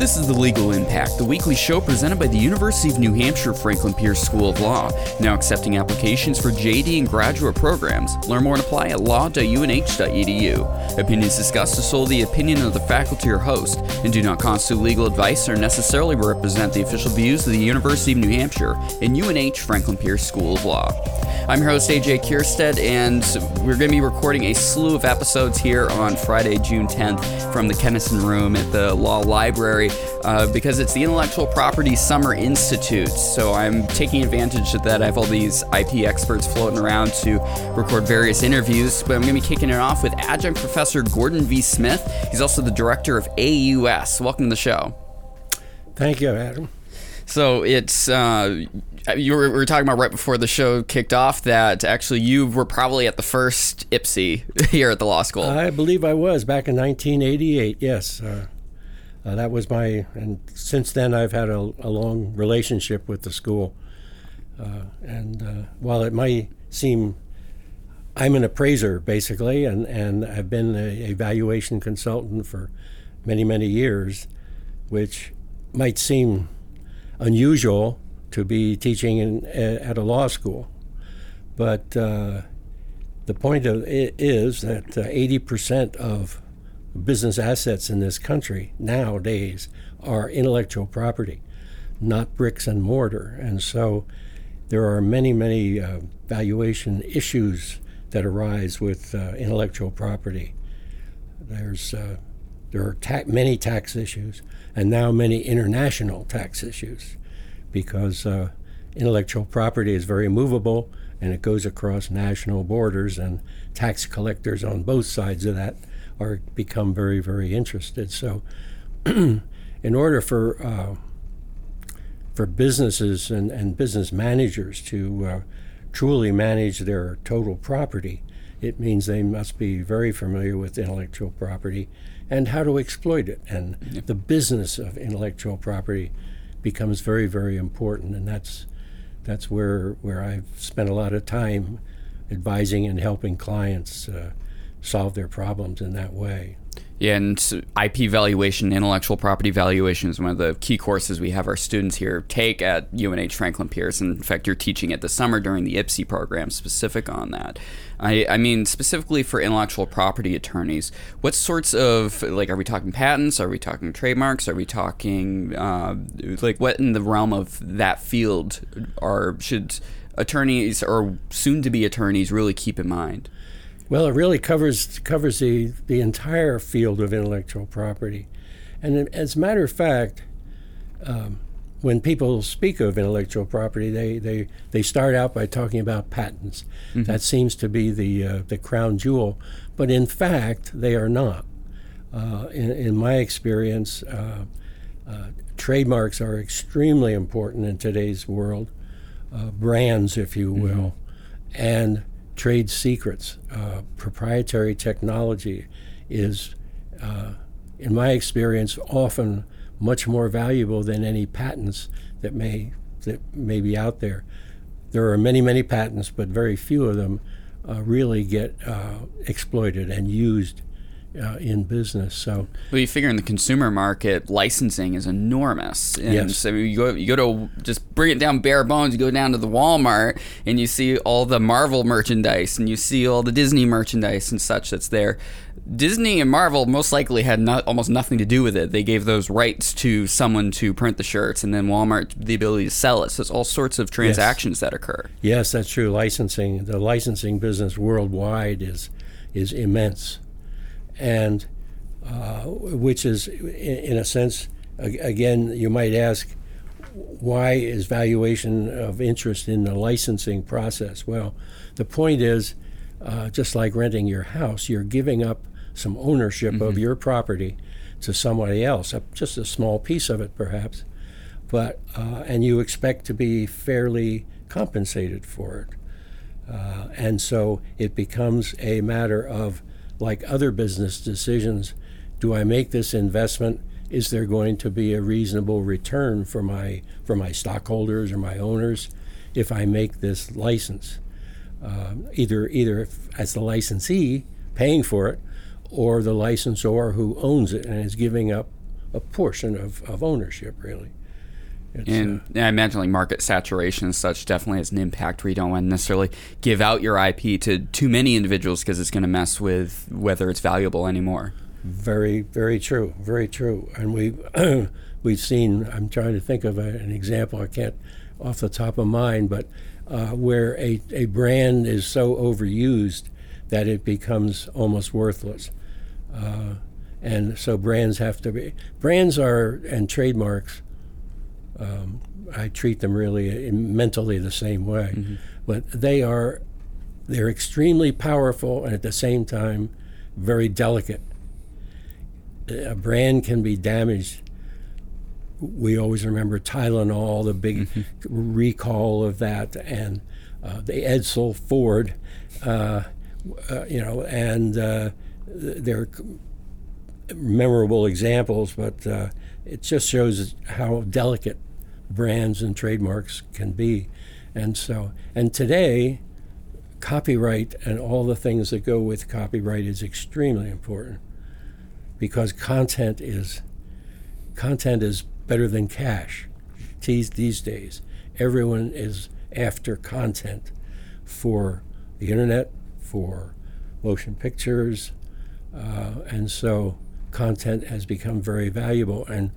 This is The Legal Impact, the weekly show presented by the University of New Hampshire Franklin Pierce School of Law, now accepting applications for JD and graduate programs. Learn more and apply at law.unh.edu. Opinions discussed are solely the opinion of the faculty or host and do not constitute legal advice or necessarily represent the official views of the University of New Hampshire and UNH Franklin Pierce School of Law. I'm your host, AJ Kierstead, and we're going to be recording a slew of episodes here on Friday, June 10th from the Kenison Room at the Law Library uh, because it's the Intellectual Property Summer Institute. So I'm taking advantage of that. I have all these IP experts floating around to record various interviews, but I'm going to be kicking it off with adjunct professor Gordon V. Smith. He's also the director of AUS. Welcome to the show. Thank you, Adam. So it's uh, you were, we were talking about right before the show kicked off that actually you were probably at the first IPSI here at the law school. I believe I was back in 1988. Yes, uh, uh, that was my. And since then, I've had a, a long relationship with the school. Uh, and uh, while it might seem, I'm an appraiser basically, and and I've been a evaluation consultant for many many years, which might seem unusual to be teaching in, at a law school. But uh, the point of it is that uh, 80% of business assets in this country nowadays are intellectual property, not bricks and mortar. And so there are many, many uh, valuation issues that arise with uh, intellectual property. There's uh, there are ta- many tax issues, and now many international tax issues because uh, intellectual property is very movable and it goes across national borders, and tax collectors on both sides of that are become very, very interested. So, in order for uh, for businesses and, and business managers to uh, truly manage their total property, it means they must be very familiar with intellectual property and how to exploit it and yep. the business of intellectual property becomes very, very important, and that's that's where where I've spent a lot of time advising and helping clients uh, solve their problems in that way. And IP valuation, intellectual property valuation is one of the key courses we have our students here take at UNH Franklin Pierce. And in fact, you're teaching it this summer during the IPSI program specific on that. I, I mean, specifically for intellectual property attorneys, what sorts of, like, are we talking patents? Are we talking trademarks? Are we talking, uh, like, what in the realm of that field are, should attorneys or soon to be attorneys really keep in mind? Well, it really covers covers the, the entire field of intellectual property, and as a matter of fact, um, when people speak of intellectual property, they, they, they start out by talking about patents. Mm-hmm. That seems to be the uh, the crown jewel, but in fact, they are not. Uh, in, in, my experience, uh, uh trademarks are extremely important in today's world, uh, brands, if you will, mm-hmm. and trade secrets, uh, proprietary technology is, uh, in my experience, often much more valuable than any patents that may that may be out there. There are many, many patents, but very few of them uh, really get uh, exploited and used uh, in business. So, well, you figure in the consumer market, licensing is enormous. And yes. So you go, you go to just bring it down bare bones. You go down to the Walmart and you see all the Marvel merchandise and you see all the Disney merchandise and such that's there. Disney and Marvel most likely had not, almost nothing to do with it. They gave those rights to someone to print the shirts, and then Walmart the ability to sell it. So it's all sorts of transactions yes. that occur. Yes, that's true. Licensing, the licensing business worldwide is is immense and uh, which is, in a sense, again, you might ask, why is valuation of interest in the licensing process? Well, the point is, uh, just like renting your house, you're giving up some ownership mm-hmm. of your property to somebody else, just a small piece of it, perhaps, but uh, and you expect to be fairly compensated for it, uh, and so it becomes a matter of like other business decisions, do I make this investment? Is there going to be a reasonable return for my for my stockholders or my owners if I make this license? Uh, either either as the licensee paying for it, or the licensor who owns it and is giving up a portion of, of ownership, really. It's, and uh, I imagine like market saturation and such definitely has an impact where you don't want to necessarily give out your IP to too many individuals because it's going to mess with whether it's valuable anymore. Very, very true. Very true. And we we've seen. I'm trying to think of a, an example. I can't off the top of mind, but uh, where a, a brand is so overused that it becomes almost worthless. Uh, and so brands have to be brands are and trademarks. Um, I treat them really mentally the same way, mm-hmm. but they are they're extremely powerful and at the same time very delicate. A brand can be damaged. We always remember Tylenol, the big mm-hmm. recall of that, and uh, the Edsel Ford, uh, uh, you know, and uh, they're memorable examples, but uh, it just shows how delicate brands and trademarks can be. And so, and today, copyright and all the things that go with copyright is extremely important because content is content is better than cash these, these days. Everyone is after content for the internet, for motion pictures, uh, and so content has become very valuable, and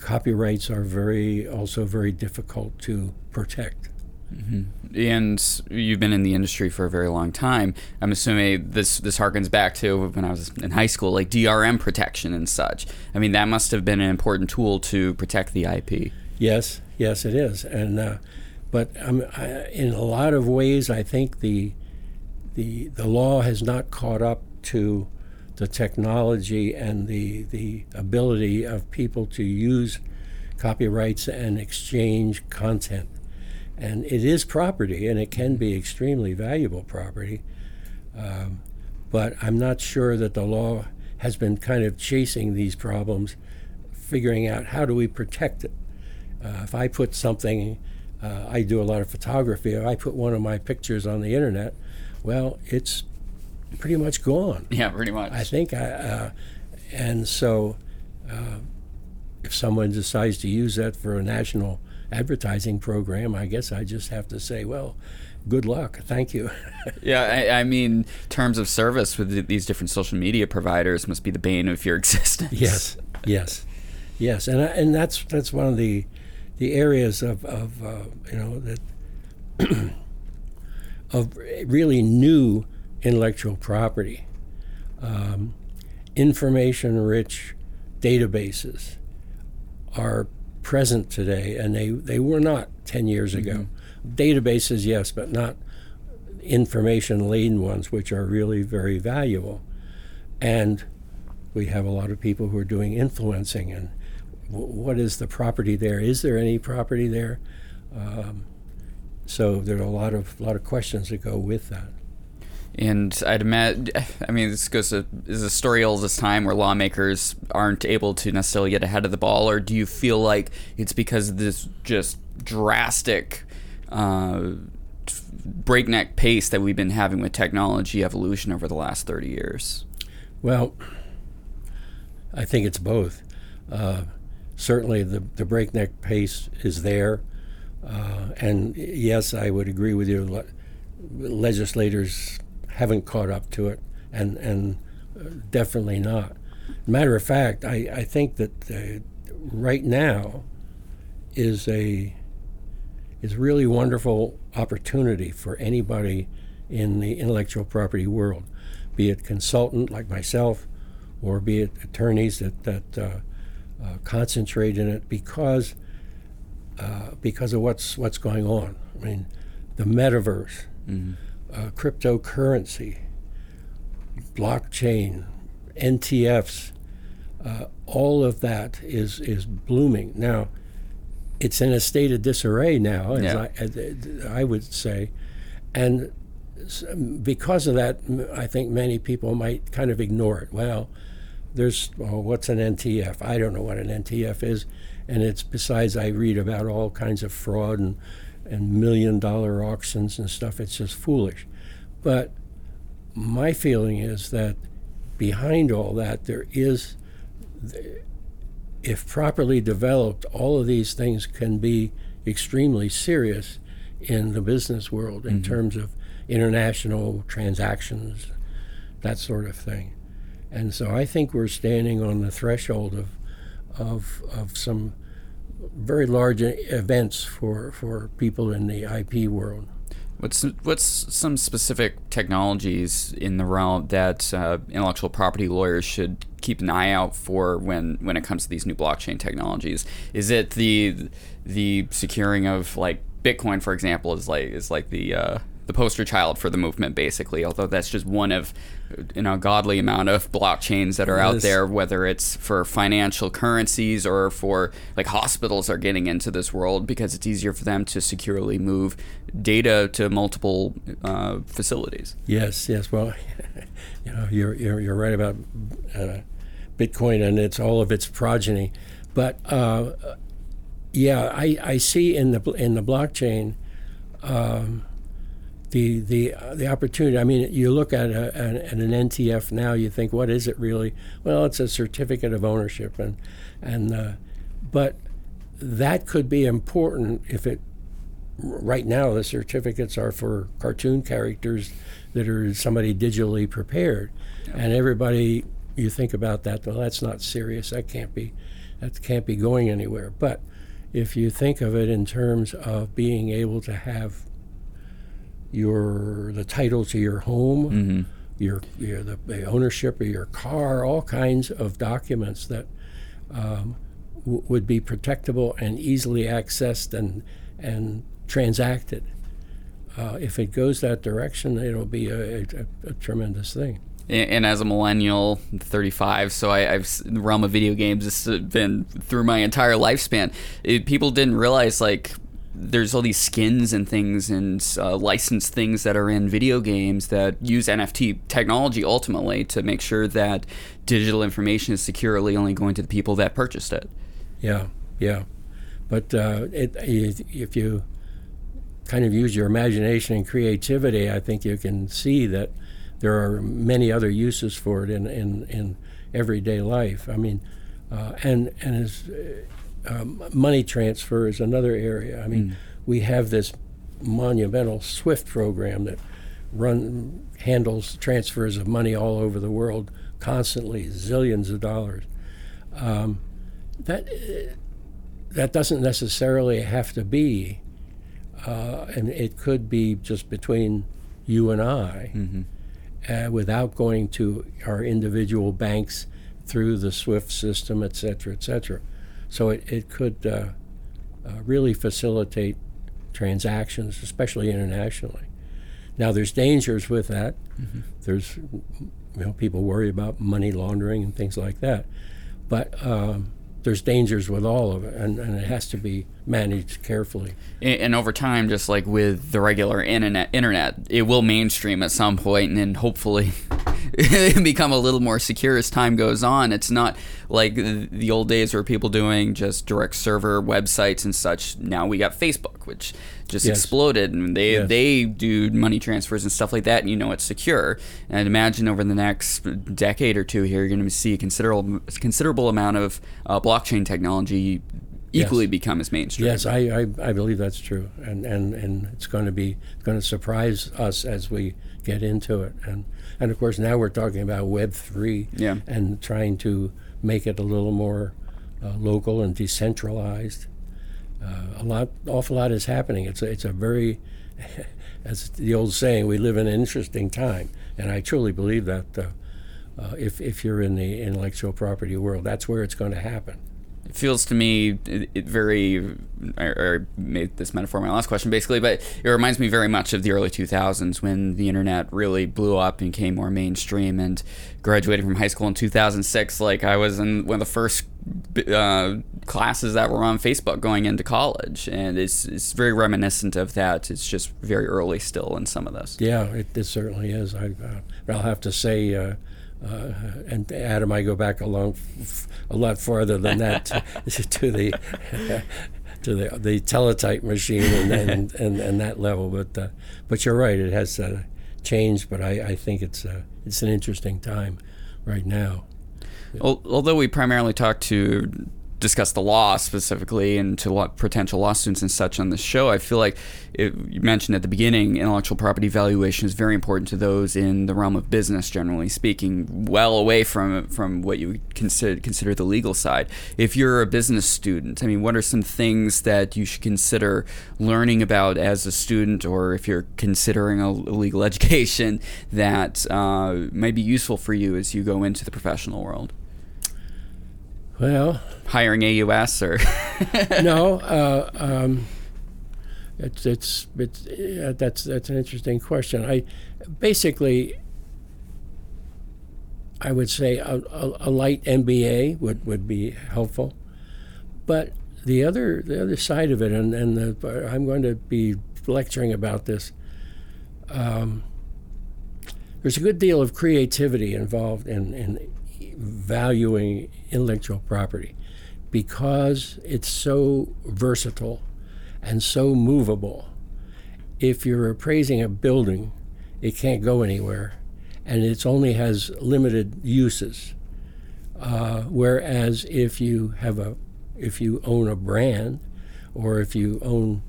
copyrights are very also very difficult to protect. Mm-hmm. And you've been in the industry for a very long time. I'm assuming this this harkens back to when I was in high school, like DRM protection and such. I mean, that must have been an important tool to protect the IP. Yes, yes, it is. And uh, but um, I, in a lot of ways, I think the the the law has not caught up to the technology and the the ability of people to use copyrights and exchange content. And it is property, and it can be extremely valuable property. Um, but I'm not sure that the law has been kind of chasing these problems, figuring out how do we protect it. Uh, if I put something, uh, I do a lot of photography. If I put one of my pictures on the internet, well, it's pretty much gone. Yeah, pretty much. I think. I, uh, and so, uh, if someone decides to use that for a national advertising program, I guess I just have to say, well, good luck. Thank you. yeah, I, I, mean, terms of service with these different social media providers must be the bane of your existence. Yes, yes, yes, and and that's that's one of the the areas of of uh, you know that of really new intellectual property, um, information rich databases are present today, and they, they were not 10 years ago. Mm-hmm. Databases, yes, but not information laden ones, which are really very valuable. And we have a lot of people who are doing influencing and w- what is the property there? Is there any property there? Um, so there are a lot of lot of questions that go with that. And I'd imagine, I mean, this goes to is a story all this time where lawmakers aren't able to necessarily get ahead of the ball, or do you feel like it's because of this just drastic uh, breakneck pace that we've been having with technology evolution over the last 30 years? Well, I think it's both. Uh, certainly, the, the breakneck pace is there. Uh, and yes, I would agree with you. Le- legislators haven't caught up to it, and and uh, definitely not. Matter of fact, I, I think that uh, right now is a is really wonderful opportunity for anybody in the intellectual property world, be it consultant like myself, or be it attorneys that that uh, uh, concentrate in it because uh, because of what's what's going on. I mean, the metaverse. Mm-hmm uh, cryptocurrency, blockchain, NTFs, uh, all of that is is blooming now. It's in a state of disarray now, as, yeah. I, as I would say, and because of that, I think many people might kind of ignore it. Well, there's oh, what's an NTF? I don't know what an NTF is, and it's besides I read about all kinds of fraud and and million dollar auctions and stuff. It's just foolish. But my feeling is that behind all that, there is if properly developed, all of these things can be extremely serious in the business world in Mm-hmm. terms of international transactions, that sort of thing. And so I think we're standing on the threshold of of of some very large events for for people in the IP world. What's what's some specific technologies in the realm that uh, intellectual property lawyers should keep an eye out for when when it comes to these new blockchain technologies? Is it the the securing of like Bitcoin, for example, is like is like the uh, the poster child for the movement, basically. Although that's just one of you know godly amount of blockchains that are out Yes. there, whether it's for financial currencies or for like hospitals are getting into this world because it's easier for them to securely move data to multiple uh, facilities. Yes, yes. Well, you know, you're you're, you're right about uh, Bitcoin and it's all of its progeny, but uh, yeah, I, I see in the in the blockchain um, the the uh, the opportunity. I mean, you look at, a, at an NTF now, you think, what is it really? Well, it's a certificate of ownership, and and uh, but that could be important if it right now the certificates are for cartoon characters that are somebody digitally prepared and everybody you think about that well that's not serious that can't be that can't be going anywhere but if you think of it in terms of being able to have your the title to your home your, your the, the ownership of your car all kinds of documents that um, w- would be protectable and easily accessed and and transacted. Uh, if it goes that direction, it'll be a, a, a tremendous thing. And and as a millennial, 35, so I, I've the realm of video games has been through my entire lifespan. It, people didn't realize like there's all these skins and things and uh, licensed things that are in video games that use NFT technology ultimately to make sure that digital information is securely only going to the people that purchased it. Yeah, yeah. But uh, it, if you kind of use your imagination and creativity, I think you can see that there are many other uses for it in, in, in everyday life. I mean, uh, and and as um, money transfer is another area. I mean, we have this monumental SWIFT program that run handles transfers of money all over the world constantly, zillions of dollars. Um, that that doesn't necessarily have to be, uh, and it could be just between you and I, uh, without going to our individual banks through the SWIFT system, et cetera, et cetera. So it, it could uh, uh, really facilitate transactions, especially internationally. Now, there's dangers with that. There's, you know, people worry about money laundering and things like that. But um, there's dangers with all of it, and, and it has to be managed carefully. And, and over time, just like with the regular internet, internet, it will mainstream at some point, and then hopefully become a little more secure as time goes on. It's not like the old days where people doing just direct server websites and such. Now we got Facebook, which just Yes. exploded, and they Yes. they do money transfers and stuff like that, and you know it's secure. And I'd imagine over the next decade or two here, you're going to see a considerable considerable amount of uh, blockchain technology equally Yes. become as mainstream. Yes, I, I, I believe that's true, and, and, and it's going to be going to surprise us as we get into it, and and of course now we're talking about Web three, Yeah. and trying to make it a little more uh, local and decentralized. Uh, a lot, awful lot is happening. It's a, it's a very, as the old saying, we live in an interesting time, and I truly believe that. Uh, uh, if, if you're in the intellectual property world, that's where it's going to happen. It feels to me it, it very. I, I made this metaphor my last question, basically, but it reminds me very much of the early 2000s when the internet really blew up and became more mainstream. And graduating from high school in 2006, like I was in one of the first uh, classes that were on Facebook going into college, and it's it's very reminiscent of that. It's just very early still in some of this. Yeah, it, it certainly is. I, uh, i'll have to say, uh, uh, and Adam, I go back a long, f- a lot farther than that to, to the to the the teletype machine and and, and, and that level. But uh, but you're right, it has uh, changed. But I, I think it's uh, it's an interesting time right now. Although we primarily talk to discuss the law specifically and to law, potential law students and such on the show, I feel like it, you mentioned at the beginning intellectual property valuation is very important to those in the realm of business, generally speaking, well away from from what you consider consider the legal side. If you're a business student, I mean, what are some things that you should consider learning about as a student, or if you're considering a legal education that uh, might be useful for you as you go into the professional world? Well, hiring AUS or no. Uh, um, it's it's it's yeah, that's that's an interesting question. I basically I would say a, a, a, light MBA would, would be helpful, but the other the other side of it, and and the, I'm going to be lecturing about this. Um, there's a good deal of creativity involved in, in valuing intellectual property because it's so versatile and so movable. If you're appraising a building, it can't go anywhere and it only has limited uses. Uh, whereas if you have a if you own a brand or if you own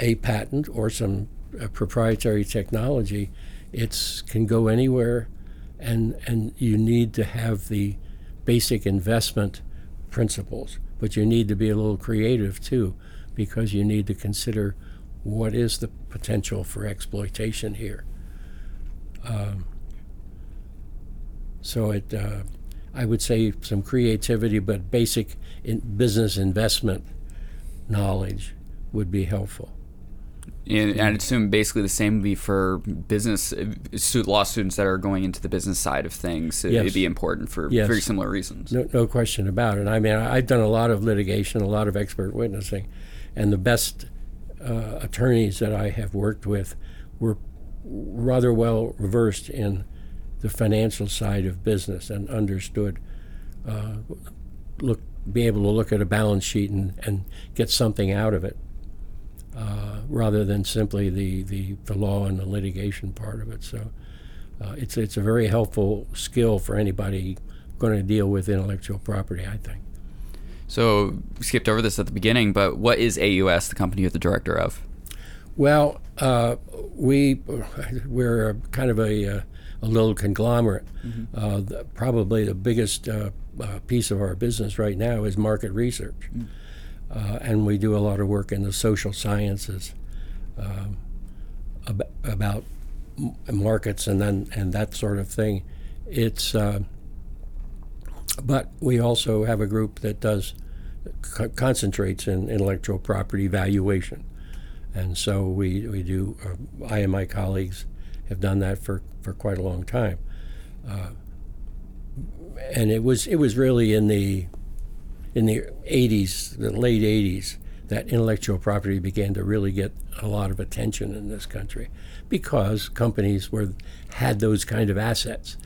a patent or some uh, proprietary technology, it can go anywhere and and you need to have the basic investment principles, but you need to be a little creative too, because you need to consider what is the potential for exploitation here. Um, so it, uh, I would say some creativity, but basic in business investment knowledge would be helpful. And I'd assume basically the same would be for business law students that are going into the business side of things. It, would be important for yes. very similar reasons. No, no, question about it. I mean, I've done a lot of litigation, a lot of expert witnessing, and the best uh, attorneys that I have worked with were rather well versed in the financial side of business and understood uh, look be able to look at a balance sheet and, and get something out of it uh, rather than simply the, the, the law and the litigation part of it. So uh, it's, it's a very helpful skill for anybody going to deal with intellectual property, I think. So we skipped over this at the beginning, but what is AUS, the company you're the director of? Well, uh, we we're kind of a, uh, a little conglomerate. Mm-hmm. Uh, the, probably the biggest uh, uh, piece of our business right now is market research. Mm-hmm uh, and we do a lot of work in the social sciences um, ab- about m- markets and then and that sort of thing. It's uh, but we also have a group that does co- concentrates in intellectual property valuation, and so we we do. Uh, I and my colleagues have done that for, for quite a long time, uh, and it was it was really in the in the 80s, the late 80s, that intellectual property began to really get a lot of attention in this country because companies were had those kind of assets.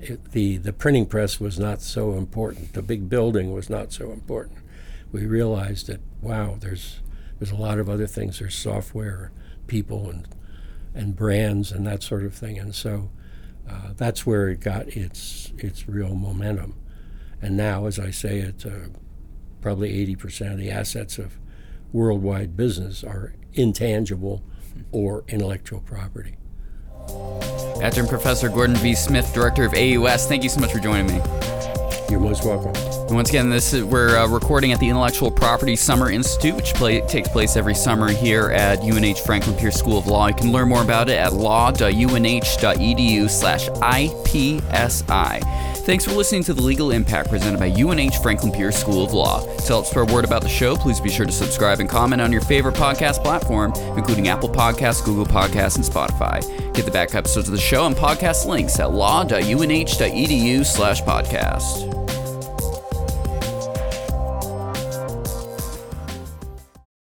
It, the the printing press was not so important. The big building was not so important. We realized that wow, there's there's a lot of other things. There's software, people, and and brands and that sort of thing. And so uh, that's where it got its its real momentum. And now, as I say, it's a probably 80% of the assets of worldwide business are intangible or intellectual property. Adjunct Professor Gordon V. Smith, Director of AUS, thank you so much for joining me. You're most welcome. And once again, this is, we're uh, recording at the Intellectual Property Summer Institute, which play, takes place every summer here at UNH Franklin Pierce School of Law. You can learn more about it at law.unh.edu slash IPSI. Thanks for listening to The Legal Impact presented by UNH Franklin Pierce School of Law. To help spread word about the show, please be sure to subscribe and comment on your favorite podcast platform, including Apple Podcasts, Google Podcasts, and Spotify. Get the back episodes of the show and podcast links at law.unh.edu slash podcast.